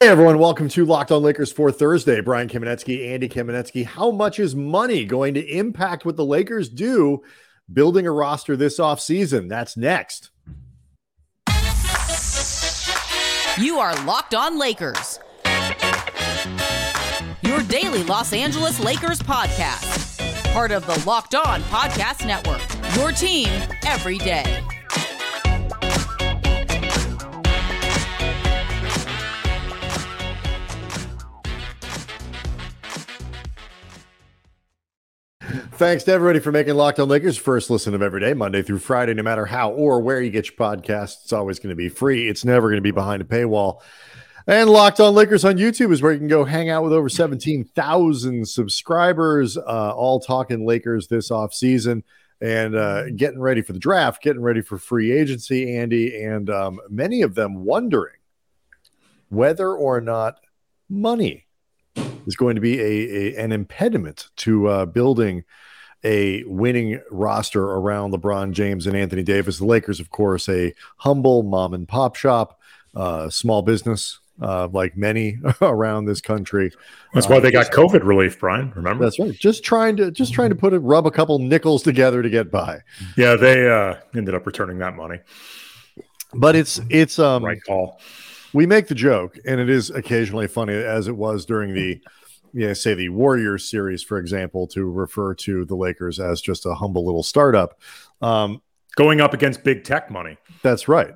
Hey everyone, welcome to Locked On Lakers for Thursday. Brian Kamenetsky, Andy Kamenetsky. How much is money going to impact what the Lakers do building a roster this offseason? That's next. You are Locked On Lakers. Your daily Los Angeles Lakers podcast. Part of the Locked On Podcast Network. Your team every day. Thanks to everybody for making Locked On Lakers first listen of every day, Monday through Friday, no matter how or where you get your podcast. It's always going to be free. It's never going to be behind a paywall. And Locked On Lakers on YouTube is where you can go hang out with over 17,000 subscribers, uh, all talking Lakers this off season and uh, getting ready for the draft, getting ready for free agency, Andy, and um, many of them wondering whether or not money is going to be a, a an impediment to uh, building a winning roster around LeBron James and Anthony Davis. The Lakers, of course, a humble mom and pop shop, uh, small business, uh, like many around this country. That's why they got COVID relief, Brian. Remember? That's right. Just trying to just trying to put a rub a couple nickels together to get by. Yeah, they uh, ended up returning that money. But it's it's um right call. We make the joke, and it is occasionally funny, as it was during the you know, say the Warriors series, for example, to refer to the Lakers as just a humble little startup. Um, Going up against big tech money. That's right.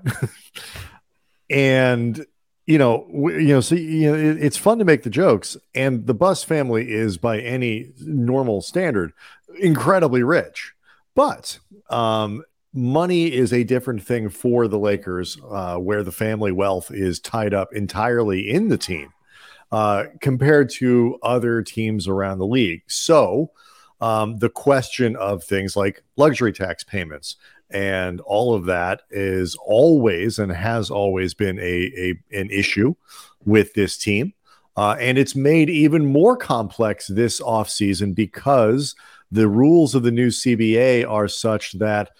and you know, you know, so you know, it, it's fun to make the jokes, and the Buss family is, by any normal standard, incredibly rich. But um, money is a different thing for the Lakers, uh, where the family wealth is tied up entirely in the team uh, compared to other teams around the league. So, um, the question of things like luxury tax payments and all of that is always and has always been a, a an issue with this team. Uh, and it's made even more complex this offseason because the rules of the new CBA are such that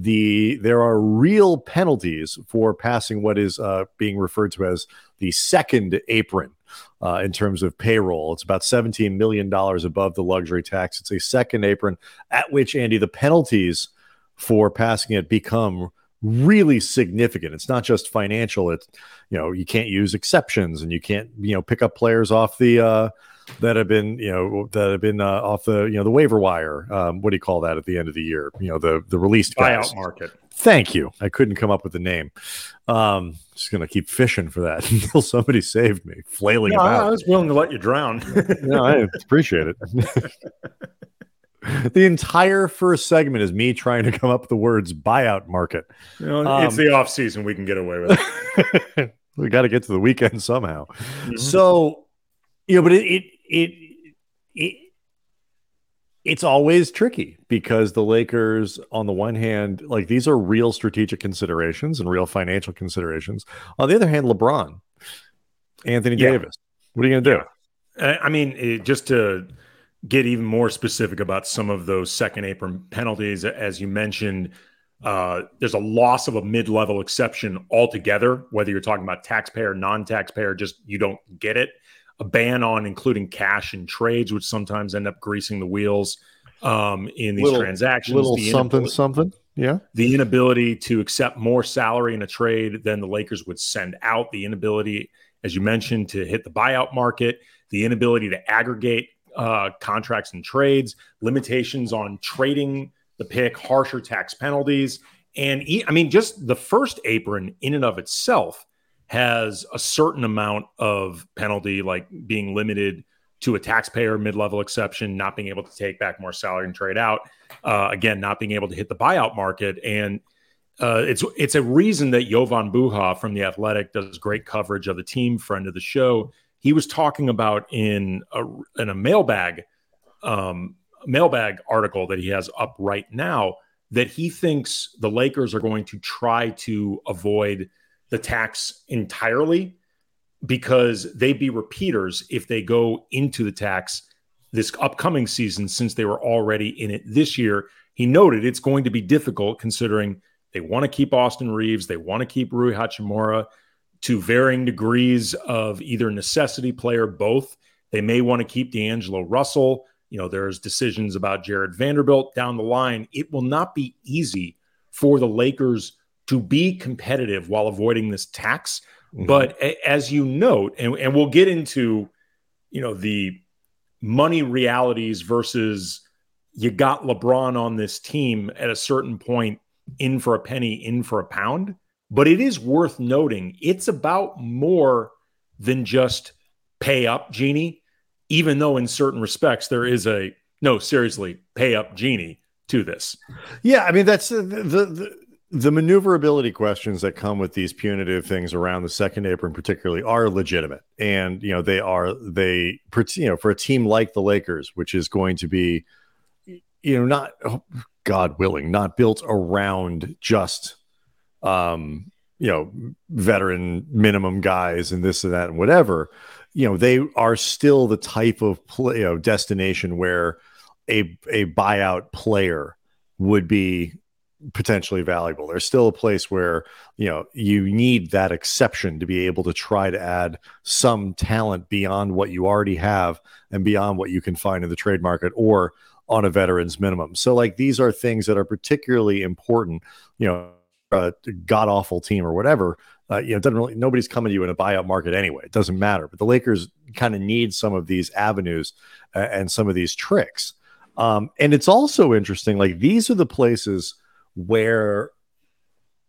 the there are real penalties for passing what is uh, being referred to as the second apron uh, in terms of payroll. It's about $17 million above the luxury tax. It's a second apron at which, Andy, the penalties for passing it become really significant. It's not just financial. It's, you know, you can't use exceptions and you can't, you know, pick up players off the, uh, that have been you know that have been uh, off the you know the waiver wire. Um, what do you call that at the end of the year? You know the the released buyout market. Thank you. I couldn't come up with the name. Um, just gonna keep fishing for that until somebody saved me, flailing no, about. I was willing to let you drown. no, I appreciate it. the entire first segment is me trying to come up with the words buyout market. You know, um, it's the off season. We can get away with it. we got to get to the weekend somehow. Mm-hmm. So, you know, but it, it, it, it, it's always tricky because the Lakers, on the one hand, like these are real strategic considerations and real financial considerations. On the other hand, LeBron, Anthony yeah. Davis, what are you going to do? Yeah. I mean, it, just to get even more specific about some of those second apron penalties, as you mentioned, uh, there's a loss of a mid-level exception altogether. Whether you're talking about taxpayer, non-taxpayer, just you don't get it a ban on including cash and trades, which sometimes end up greasing the wheels um, in these little, transactions. Little the something, something. Yeah. The inability to accept more salary in a trade than the Lakers would send out. The inability, as you mentioned, to hit the buyout market. The inability to aggregate uh, contracts and trades. Limitations on trading the pick. Harsher tax penalties. And I mean, just the first apron in and of itself has a certain amount of penalty, like being limited to a taxpayer mid-level exception, not being able to take back more salary and trade out. Uh, again, not being able to hit the buyout market, and uh, it's it's a reason that Jovan Buha from the Athletic does great coverage of the team. Friend of the show, he was talking about in a in a mailbag um, mailbag article that he has up right now that he thinks the Lakers are going to try to avoid the tax entirely because they'd be repeaters if they go into the tax this upcoming season since they were already in it this year. He noted it's going to be difficult considering they want to keep Austin Reaves, they want to keep Rui Hachimura. to varying degrees of either necessity player, both. They may want to keep D'Angelo Russell. You know, there's decisions about Jared Vanderbilt down the line. It will not be easy for the Lakers to be competitive while avoiding this tax. Mm-hmm. But as you note, and, and we'll get into, you know, the money realities versus you got LeBron on this team at a certain point in for a penny, in for a pound. But it is worth noting it's about more than just pay up, Genie, even though in certain respects there is a no, seriously, pay up, Genie to this. Yeah. I mean, that's the, the, the the maneuverability questions that come with these punitive things around the second apron particularly are legitimate. And you know they are they you know for a team like the lakers which is going to be you know not oh, god willing not built around just um you know veteran minimum guys and this and that and whatever you know they are still the type of play, you know destination where a a buyout player would be potentially valuable. There's still a place where, you know, you need that exception to be able to try to add some talent beyond what you already have and beyond what you can find in the trade market or on a veteran's minimum. So like these are things that are particularly important, you know, a god awful team or whatever, uh, you know, doesn't really nobody's coming to you in a buyout market anyway. It doesn't matter. But the Lakers kind of need some of these avenues uh, and some of these tricks. Um, and it's also interesting. Like these are the places where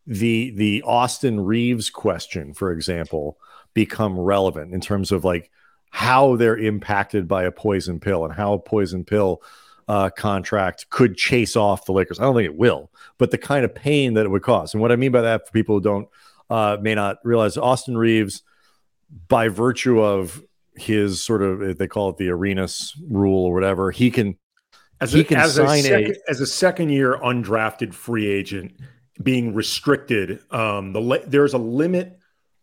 the the Austin Reaves question, for example, become relevant in terms of like how they're impacted by a poison pill and how a poison pill uh, contract could chase off the Lakers. I don't think it will, but the kind of pain that it would cause. And what I mean by that, for people who don't uh, may not realize, Austin Reaves, by virtue of his sort of they call it the Arenas rule or whatever, he can as he a, can as sign a, second, a, as a second year undrafted free agent being restricted. Um, the there's a limit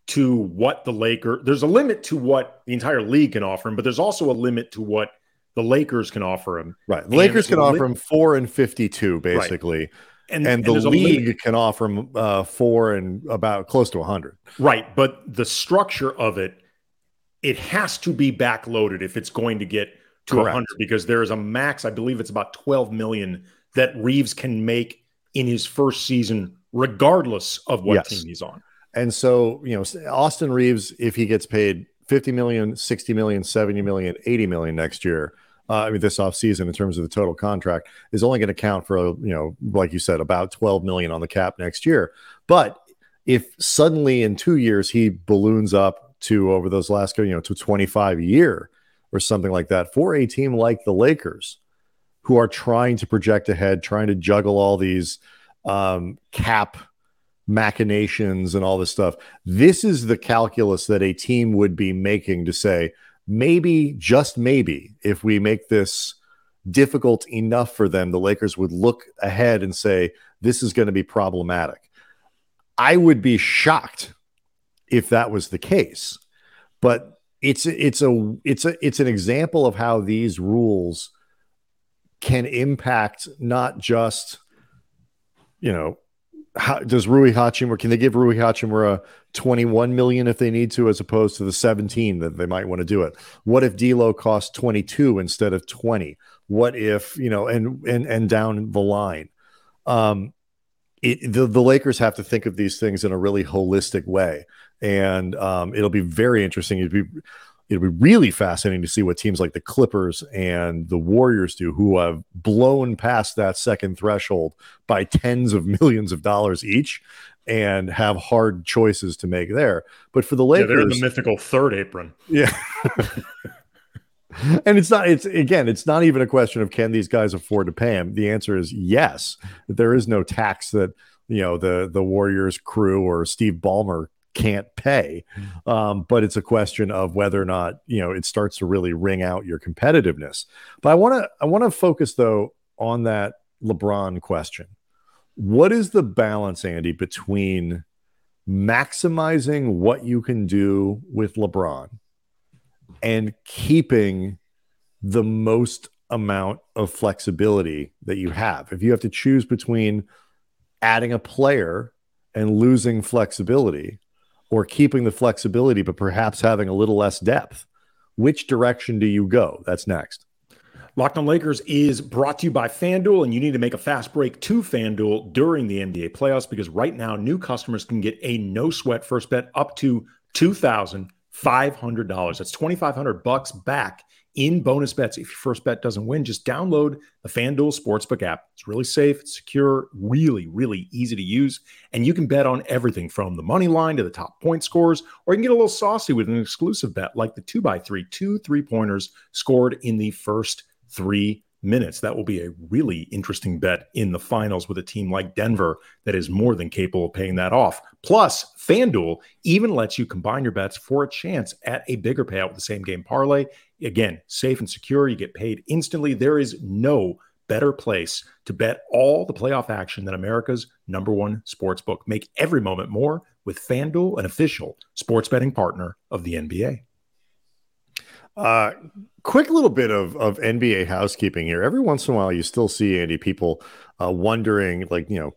to what the Laker there's a limit to what the entire league can offer him, but there's also a limit to what the Lakers can offer him. Right, the Lakers can offer him four and fifty two basically. Right. And, and, and, the league can offer him uh, four and about close to 100. Right. But the structure of it, it has to be backloaded if it's going to get to Correct. 100 because there is a max, I believe it's about 12 million that Reaves can make in his first season, regardless of what yes. team he's on. And so, you know, Austin Reaves, if he gets paid 50 million, 60 million, 70 million, 80 million next year, uh, I mean, this offseason in terms of the total contract is only going to count for, you know, like you said, about 12 million on the cap next year. But if suddenly in two years he balloons up to over those last, you know, to 25 a year, or something like that for a team like the Lakers, who are trying to project ahead, trying to juggle all these um, cap machinations and all this stuff. This is the calculus that a team would be making to say, maybe, just maybe, if we make this difficult enough for them, the Lakers would look ahead and say, this is going to be problematic. I would be shocked if that was the case. But it's it's a it's a it's an example of how these rules can impact not just you know how, does Rui Hachimura can they give Rui Hachimura 21 million if they need to as opposed to the 17 that they might want to do it? What if D'Lo costs 22 instead of 20 what if you know and and and down the line? Um it, the, the Lakers have to think of these things in a really holistic way and um, it'll be very interesting. It'll be it'll be really fascinating to see what teams like the Clippers and the Warriors do, who have blown past that second threshold by tens of millions of dollars each, and have hard choices to make there. But for the Lakers, yeah, they're the mythical third apron. Yeah. and it's not it's again it's not even a question of can these guys afford to pay him the answer is yes there is no tax that you know the the warriors crew or steve ballmer can't pay. Um, but it's a question of whether or not you know it starts to really ring out your competitiveness. But I want to I want to focus though on that LeBron question. What is the balance, Andy, between maximizing what you can do with LeBron and keeping the most amount of flexibility that you have? If you have to choose between adding a player and losing flexibility, or keeping the flexibility, but perhaps having a little less depth? Which direction do you go? That's next. Locked on Lakers is brought to you by FanDuel, and you need to make a fast break to FanDuel during the NBA playoffs because right now, new customers can get a no sweat first bet up to $2,500. That's 2500 bucks back in bonus bets. If your first bet doesn't win, just download the FanDuel Sportsbook app. It's really safe, it's secure, really, really easy to use. And you can bet on everything from the money line to the top point scores, or you can get a little saucy with an exclusive bet like the two by three, two three pointers scored in the first three minutes. That will be a really interesting bet in the finals with a team like Denver that is more than capable of paying that off. Plus, FanDuel even lets you combine your bets for a chance at a bigger payout with the same game parlay. Again, safe and secure. You get paid instantly. There is no better place to bet all the playoff action than America's number one sports book. Make every moment more with FanDuel, an official sports betting partner of the NBA. Uh, quick little bit of, of NBA housekeeping here. Every once in a while, you still see Andy people uh, wondering, like, you know,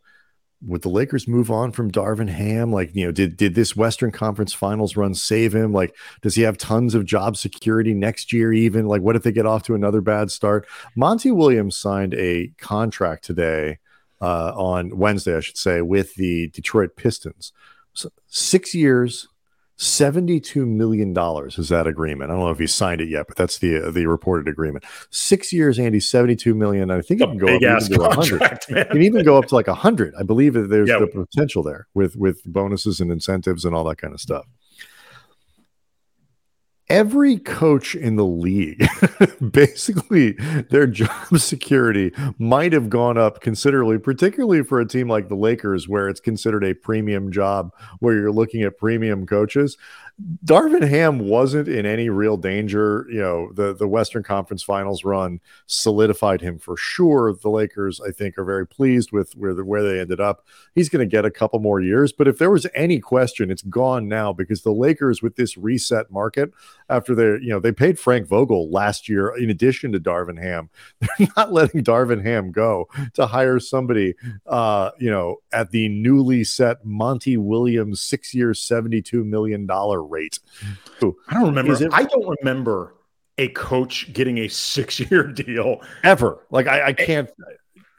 would the Lakers move on from Darvin Ham? Like, you know, did did this Western Conference Finals run save him? Like, does he have tons of job security next year? Even like, what if they get off to another bad start? Monty Williams signed a contract today uh, on Wednesday, I should say, with the Detroit Pistons. So six years, $72 million is that agreement. I don't know if he signed it yet, but that's the uh, the reported agreement. Six years, Andy, 72 million. I think it can go up even to 100. It can even go up to like 100. I believe that there's yeah. the potential there with with bonuses and incentives and all that kind of stuff every coach in the league basically their job security might have gone up considerably particularly for a team like the lakers where it's considered a premium job where you're looking at premium coaches Darvin Ham wasn't in any real danger. You know, the the Western Conference Finals run solidified him for sure. The Lakers, I think, are very pleased with where the, where they ended up. He's going to get a couple more years, but if there was any question, it's gone now because the Lakers, with this reset market, after they you know they paid Frank Vogel last year in addition to Darvin Ham, they're not letting Darvin Ham go to hire somebody, uh, you know, at the newly set Monty Williams six year, seventy two million dollar rate. I don't remember. It, I don't remember a coach getting a six-year deal ever. Like I, I can't.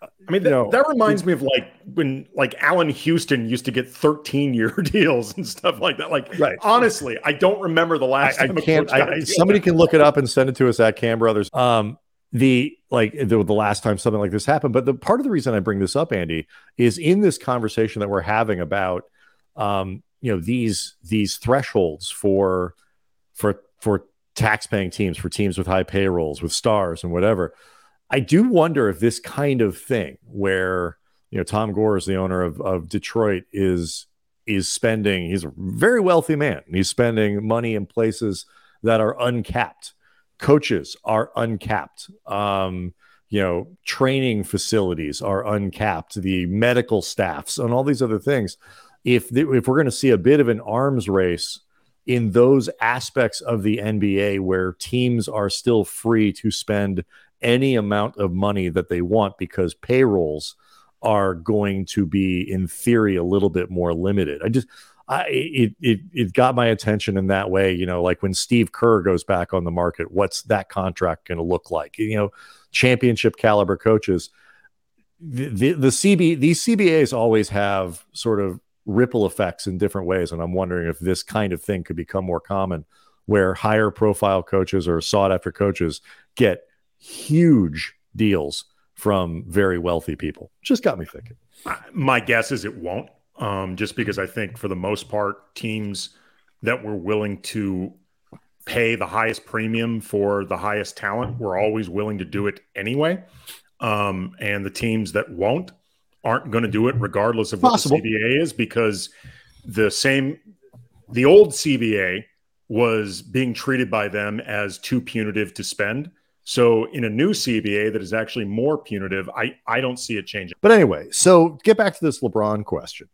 I mean, that, that reminds me of like when like Allan Houston used to get 13 year deals and stuff like that. Like, right. honestly, I don't remember the last I, I can't. I, somebody can look it up and send it to us at Kam Brothers. Um, the like the, the last time something like this happened. But the part of the reason I bring this up, Andy, is in this conversation that we're having about um, you know these these thresholds for for for taxpaying teams for teams with high payrolls with stars and whatever. I do wonder if this kind of thing where you know tom Gores is the owner of, of detroit is is spending he's a very wealthy man. He's spending money in places that are uncapped. Coaches are uncapped. Um you know training facilities are uncapped. The medical staffs and all these other things if the, if we're going to see a bit of an arms race in those aspects of the NBA where teams are still free to spend any amount of money that they want because payrolls are going to be in theory a little bit more limited. I just I it it it got my attention in that way, you know, like when Steve Kerr goes back on the market, what's that contract going to look like? You know, championship caliber coaches the, the, the CB these CBAs always have sort of ripple effects in different ways. And I'm wondering if this kind of thing could become more common where higher profile coaches or sought after coaches get huge deals from very wealthy people. Just got me thinking. My guess is it won't, um, just because I think for the most part, teams that were willing to pay the highest premium for the highest talent were always willing to do it anyway. Um, and the teams that won't aren't going to do it regardless of what the CBA is because the same the old CBA was being treated by them as too punitive to spend. So in a new CBA that is actually more punitive, I I don't see it changing. But anyway, so get back to this LeBron question.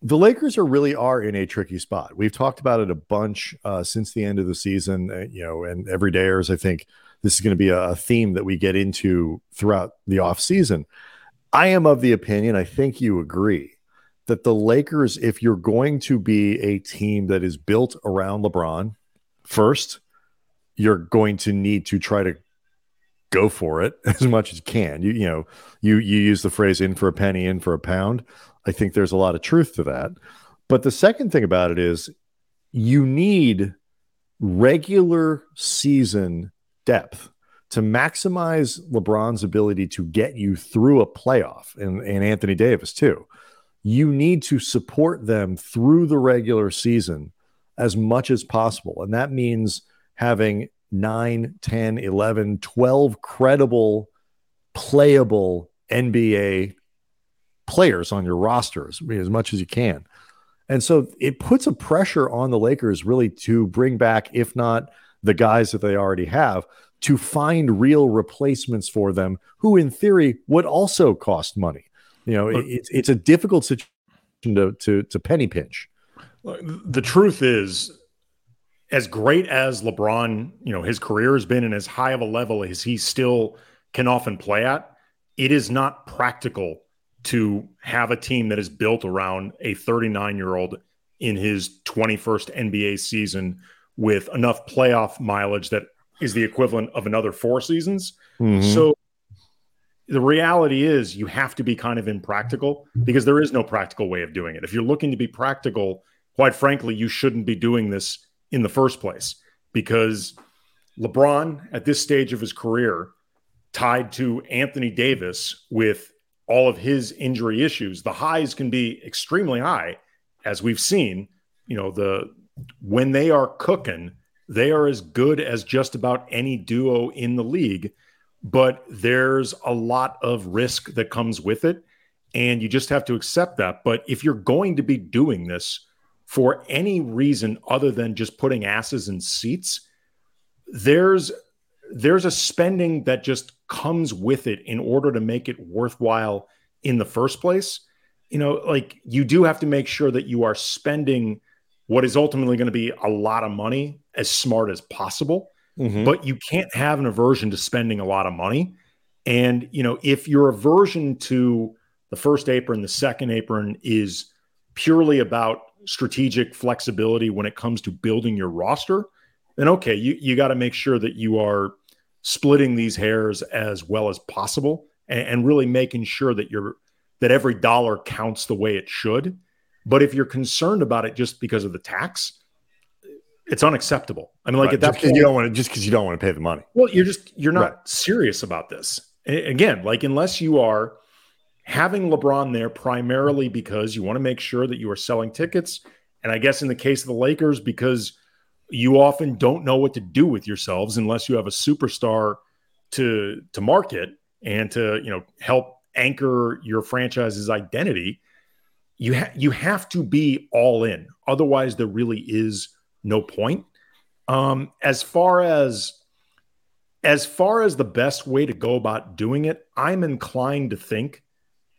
The Lakers are really are in a tricky spot. We've talked about it a bunch uh, since the end of the season, uh, you know, and every dayers. I think this is going to be a, a theme that we get into throughout the off season. I am of the opinion, I think you agree, that the Lakers, if you're going to be a team that is built around LeBron, first, you're going to need to try to go for it as much as you can. You you know, you you use the phrase in for a penny, in for a pound. I think there's a lot of truth to that. But the second thing about it is you need regular season depth to maximize LeBron's ability to get you through a playoff and, and Anthony Davis too. You need to support them through the regular season as much as possible. And that means having 9, 10, 11, 12 credible, playable NBA players on your rosters as much as you can. And so it puts a pressure on the Lakers really to bring back, if not the guys that they already have, to find real replacements for them who, in theory, would also cost money. You know, it's it's a difficult situation to to, to penny pinch. The truth is, as great as LeBron, you know, his career has been and as high of a level as he still can often play at, it is not practical to have a team that is built around a 39 year old in his 21st NBA season with enough playoff mileage that is the equivalent of another four seasons. Mm-hmm. So the reality is you have to be kind of impractical because there is no practical way of doing it. If you're looking to be practical, quite frankly, you shouldn't be doing this in the first place because LeBron at this stage of his career tied to Anthony Davis with all of his injury issues, the highs can be extremely high, as we've seen. You know, the when they are cooking, they are as good as just about any duo in the league, but there's a lot of risk that comes with it. And you just have to accept that. But if you're going to be doing this for any reason other than just putting asses in seats, there's there's a spending that just comes with it in order to make it worthwhile in the first place. You know, like you do have to make sure that you are spending what is ultimately going to be a lot of money as smart as possible. Mm-hmm. But you can't have an aversion to spending a lot of money. And, you know, if your aversion to the first apron, the second apron is purely about strategic flexibility when it comes to building your roster, then okay, you, you got to make sure that you are splitting these hairs as well as possible and, and really making sure that you're that every dollar counts the way it should. But if you're concerned about it just because of the tax, it's unacceptable. I mean, like right. at that just point, you don't want to just because you don't want to pay the money. Well, you're just you're not right. serious about this. again, like unless you are having LeBron there primarily because you want to make sure that you are selling tickets, and I guess in the case of the Lakers because you often don't know what to do with yourselves unless you have a superstar to to market and to you know help anchor your franchise's identity you ha- you have to be all in otherwise there really is no point um as far as as far as the best way to go about doing it i'm inclined to think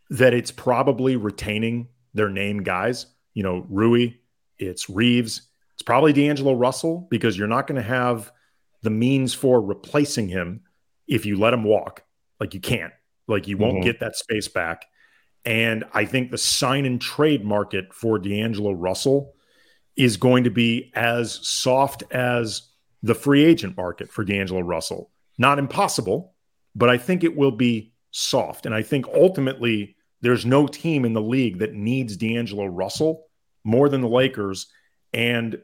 that it's probably retaining their name guys you know rui it's Reaves, it's probably D'Angelo Russell because you're not going to have the means for replacing him if you let him walk. Like you can't. Like you won't mm-hmm. get that space back. And I think the sign and trade market for D'Angelo Russell is going to be as soft as the free agent market for D'Angelo Russell. Not impossible, but I think it will be soft. And I think ultimately there's no team in the league that needs D'Angelo Russell more than the Lakers. And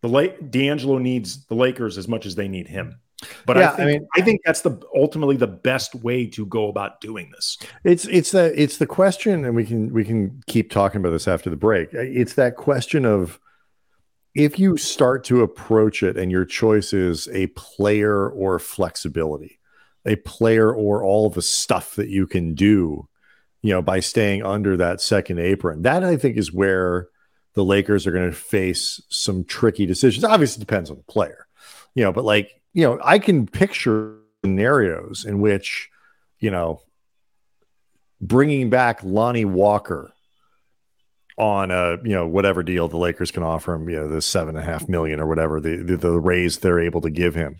the late D'Angelo needs the Lakers as much as they need him. But yeah, I think I, mean, I think that's the ultimately the best way to go about doing this. It's it's the it's the question, and we can we can keep talking about this after the break. It's that question of if you start to approach it and your choice is a player or flexibility, a player or all the stuff that you can do, you know, by staying under that second apron. That I think is where the Lakers are going to face some tricky decisions. Obviously, depends on the player, you know, but like, you know, I can picture scenarios in which, you know, bringing back Lonnie Walker on a you know whatever deal the Lakers can offer him, you know, the seven and a half million or whatever the the, the raise they're able to give him,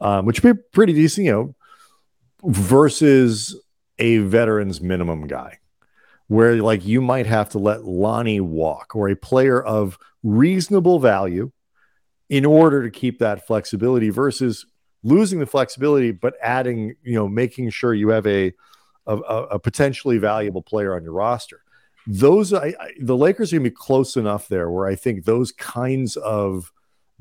um, which would be pretty decent, you know, versus a veterans minimum guy where like you might have to let Lonnie walk or a player of reasonable value in order to keep that flexibility versus losing the flexibility but adding you know making sure you have a a, a potentially valuable player on your roster those I, I, the lakers are going to be close enough there where i think those kinds of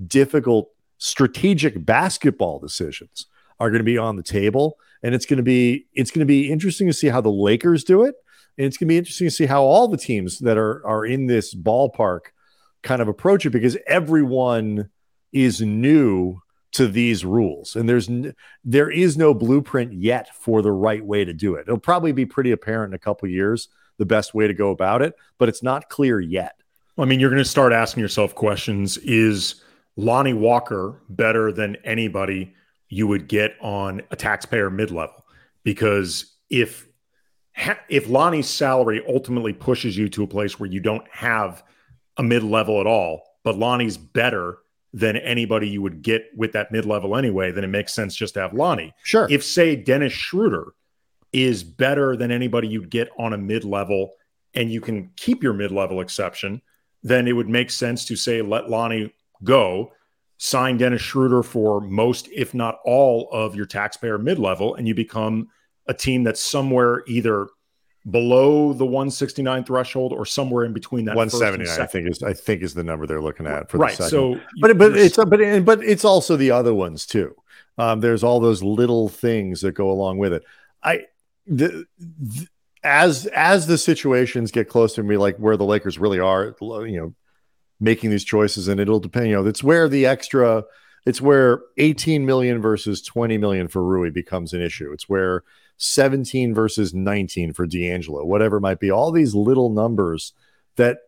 difficult strategic basketball decisions are going to be on the table. And it's going to be it's going to be interesting to see how the lakers do it. And it's going to be interesting to see how all the teams that are are in this ballpark kind of approach it because everyone is new to these rules. And there's there is no blueprint yet for the right way to do it. It'll probably be pretty apparent in a couple years the best way to go about it but it's not clear yet i mean you're going to start asking yourself questions is lonnie walker better than anybody you would get on a taxpayer mid-level because if if lonnie's salary ultimately pushes you to a place where you don't have a mid-level at all but lonnie's better than anybody you would get with that mid level anyway, then it makes sense just to have Lonnie. Sure. If, say, Dennis Schroeder is better than anybody you'd get on a mid level and you can keep your mid level exception, then it would make sense to say, let Lonnie go, sign Dennis Schroeder for most, if not all, of your taxpayer mid level, and you become a team that's somewhere either below the 169 threshold or somewhere in between that 179 i think is i think is the number they're looking at for right so but but it's but but it's also the other ones too. Um, there's all those little things that go along with it. I the, as as the situations get closer to me like where the lakers really are you know making these choices and it'll depend you know it's where the extra it's where 18 million versus 20 million for Rui becomes an issue. It's where 17 versus 19 for D'Angelo, whatever it might be. All these little numbers that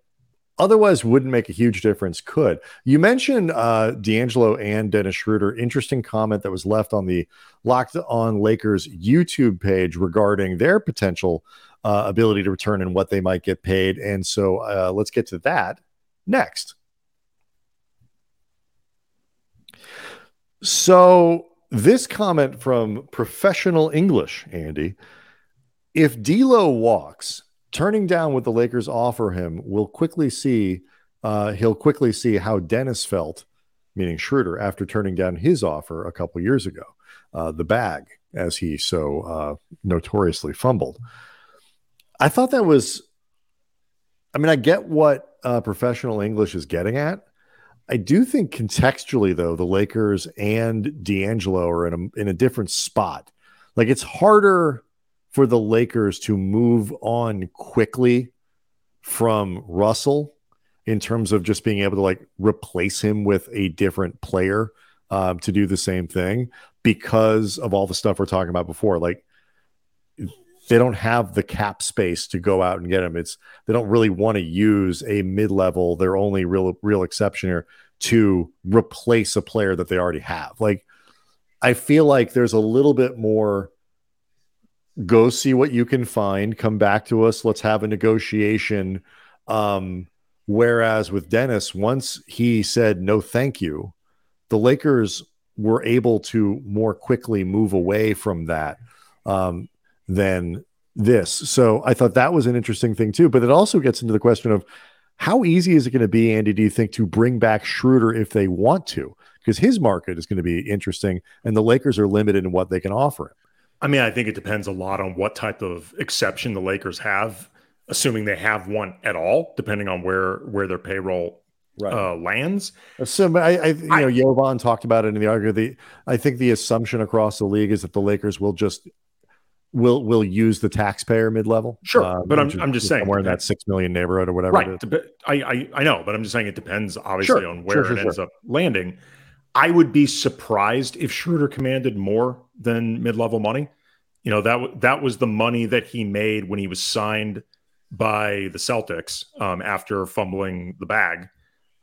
otherwise wouldn't make a huge difference could. You mentioned uh, D'Angelo and Dennis Schroeder. Interesting comment that was left on the Locked On Lakers YouTube page regarding their potential uh, ability to return and what they might get paid. And so uh, let's get to that next. So this comment from professional English, Andy. If D'Lo walks, turning down what the Lakers offer him, will quickly see. Uh, he'll quickly see how Dennis felt, meaning Schroeder, after turning down his offer a couple years ago. Uh, the bag, as he so uh, notoriously fumbled. I thought that was. I mean, I get what uh, professional English is getting at, I do think contextually, though, the Lakers and D'Angelo are in a in a different spot. Like it's harder for the Lakers to move on quickly from Russell in terms of just being able to like replace him with a different player um, to do the same thing because of all the stuff we're talking about before. Like they don't have the cap space to go out and get him. It's they don't really want to use a mid level. Their only real real exception here to replace a player that they already have. Like I feel like there's a little bit more. Go see what you can find. Come back to us. Let's have a negotiation. Um, whereas with Dennis, once he said no, thank you, the Lakers were able to more quickly move away from that. Um, than this. So I thought that was an interesting thing too. But it also gets into the question of how easy is it going to be, Andy, do you think, to bring back Schroeder if they want to? Because his market is going to be interesting and the Lakers are limited in what they can offer him. I mean, I think it depends a lot on what type of exception the Lakers have, assuming they have one at all, depending on where where their payroll right. uh, lands. So I, I you know, Jovan talked about it in the argument. The I think the assumption across the league is that the Lakers will just will will use the taxpayer mid level. Sure, uh, but I'm I'm just saying somewhere in that six million neighborhood or whatever. Right. I, I I know, but I'm just saying it depends obviously sure. on where sure, sure, it ends up landing. I would be surprised if Schroeder commanded more than mid level money. You know that that was the money that he made when he was signed by the Celtics um, after fumbling the bag.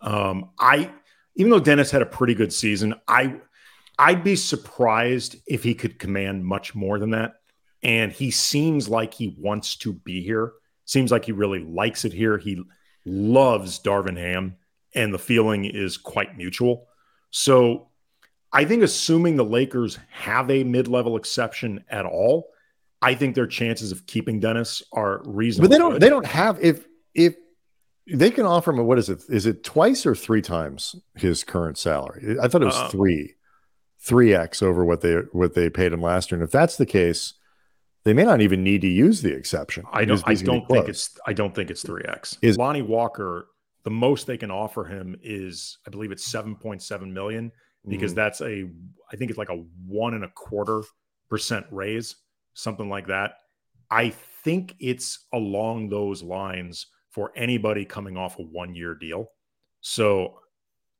Um, I even though Dennis had a pretty good season, I I'd be surprised if he could command much more than that and he seems like he wants to be here. Seems like he really likes it here. He loves Darvin Ham, and the feeling is quite mutual. So I think assuming the Lakers have a mid-level exception at all, I think their chances of keeping Dennis are reasonable. But they don't. Good. They don't have if if they can offer him. What is it? Is it twice or three times his current salary? I thought it was uh, three, three x over what they what they paid him last year. And if that's the case, they may not even need to use the exception. I don't. I don't think it's. I don't think it's three x. Is Lonnie Walker? The most they can offer him is, I believe, it's seven point seven million because mm-hmm. that's a. I think it's like a one and a quarter percent raise, something like that. I think it's along those lines for anybody coming off a one year deal. So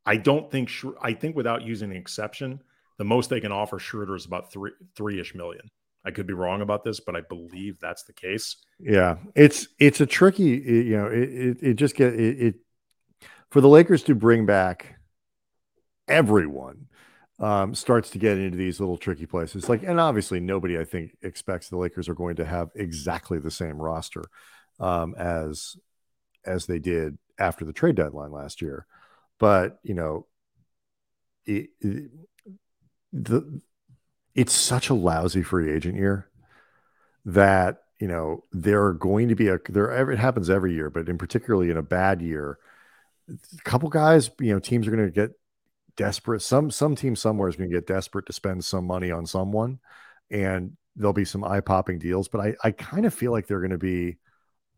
I don't think. I think without using an exception, the most they can offer Schroeder is about three three ish million. I could be wrong about this, but I believe that's the case. Yeah, it's it's a tricky. You know, it it, it just get it, it for the Lakers to bring back everyone um, starts to get into these little tricky places. Like, and obviously, nobody I think expects the Lakers are going to have exactly the same roster um, as as they did after the trade deadline last year. But you know, it, the it's such a lousy free agent year that you know there are going to be a there it happens every year but in particularly in a bad year a couple guys you know teams are going to get desperate some some team somewhere is going to get desperate to spend some money on someone and there'll be some eye-popping deals but i i kind of feel like they're going to be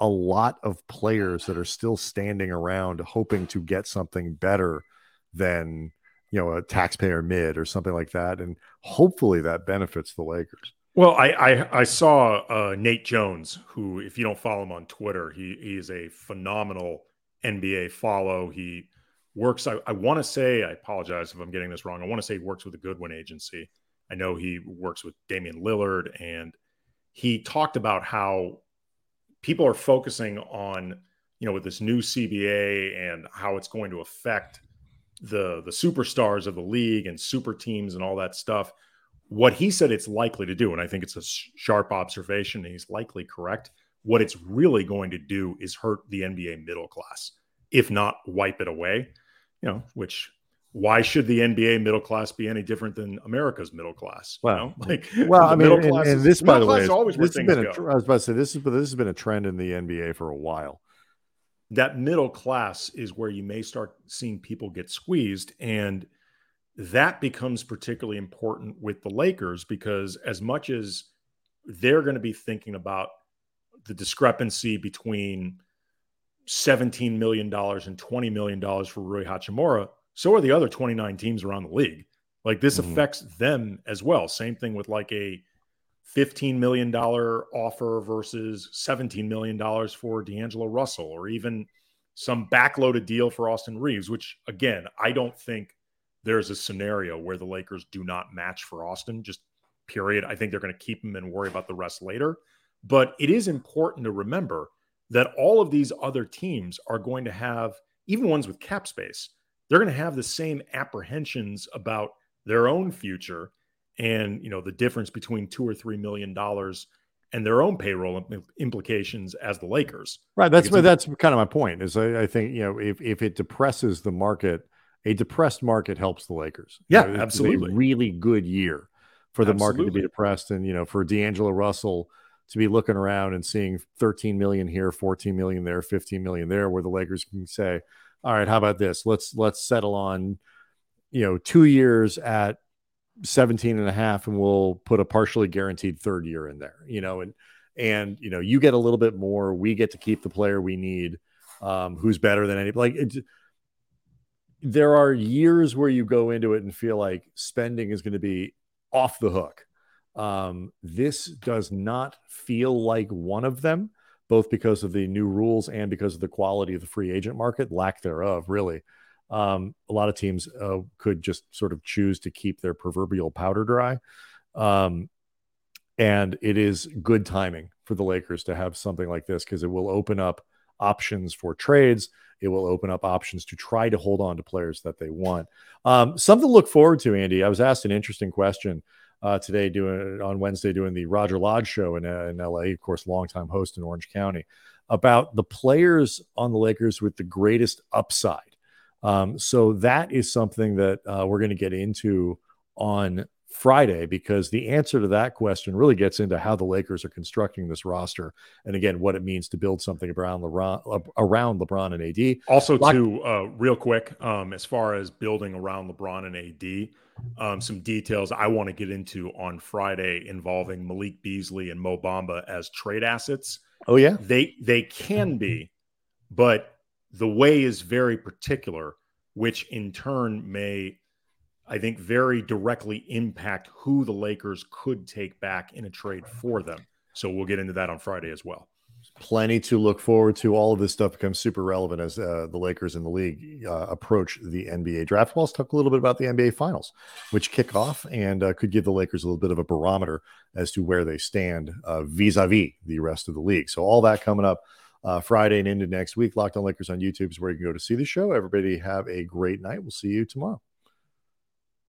a lot of players that are still standing around hoping to get something better than you know a taxpayer mid or something like that, and hopefully that benefits the Lakers. Well, I I, I saw uh, Nate Jones, who if you don't follow him on Twitter, he he is a phenomenal NBA follow. He works. I, I want to say I apologize if I'm getting this wrong. I want to say works with the Goodwin agency. I know he works with Damian Lillard, and he talked about how people are focusing on you know with this new CBA and how it's going to affect the the superstars of the league and super teams and all that stuff. What he said it's likely to do, and I think it's a sharp observation, and he's likely correct. What it's really going to do is hurt the NBA middle class, if not wipe it away. You know, which why should the NBA middle class be any different than America's middle class? Well, you know? like well, I mean, and, and, this by the way, always this has been a, I was about to say this is, but this has been a trend in the NBA for a while that middle class is where you may start seeing people get squeezed. And that becomes particularly important with the Lakers because, as much as they're going to be thinking about the discrepancy between $17 million and $20 million for Rui Hachimura, so are the other 29 teams around the league. Like this mm-hmm. affects them as well. Same thing with like a $15 million offer versus $17 million for D'Angelo Russell, or even some backloaded deal for Austin Reaves, which again, I don't think there's a scenario where the Lakers do not match for Austin, just period. I think they're going to keep him and worry about the rest later. But it is important to remember that all of these other teams are going to have, even ones with cap space, they're going to have the same apprehensions about their own future and you know the difference between two or three million dollars and their own payroll implications as the Lakers. Right. That's that's kind of my point. Is I, I, think you know if if it depresses the market, a depressed market helps the Lakers. Yeah, you know, absolutely. really good year for the absolutely. market to be depressed, and you know for D'Angelo Russell to be looking around and seeing 13 million here, 14 million there, 15 million there, where the Lakers can say, "All right, how about this? Let's let's settle on." You know, two years at 17 and a half and we'll put a partially guaranteed third year in there you know and and you know you get a little bit more we get to keep the player we need um who's better than any like it, there are years where you go into it and feel like spending is going to be off the hook um this does not feel like one of them both because of the new rules and because of the quality of the free agent market lack thereof really um, a lot of teams uh, could just sort of choose to keep their proverbial powder dry. Um, and it is good timing for the Lakers to have something like this because it will open up options for trades. It will open up options to try to hold on to players that they want. Um, something to look forward to, Andy. I was asked an interesting question uh, today, doing on Wednesday, doing the Roger Lodge show in, uh, in LA, of course, longtime host in Orange County, about the players on the Lakers with the greatest upside um, so that is something that uh, we're going to get into on Friday because the answer to that question really gets into how the Lakers are constructing this roster and again what it means to build something around LeBron around LeBron and AD. Also, Lock- too, uh, real quick, um, as far as building around LeBron and AD, um, some details I want to get into on Friday involving Malik Beasley and Mo Bamba as trade assets. Oh yeah, they they can be, but the way is very particular, which in turn may I think, very directly impact who the Lakers could take back in a trade for them. So we'll get into that on Friday as well. Plenty to look forward to. All of this stuff becomes super relevant as uh, the Lakers in the league uh, approach the NBA draft. We'll also talk a little bit about the NBA Finals, which kick off and uh, could give the Lakers a little bit of a barometer as to where they stand vis a vis the rest of the league. So, all that coming up uh, Friday and into next week. Locked on Lakers on YouTube is where you can go to see the show. Everybody have a great night. We'll see you tomorrow.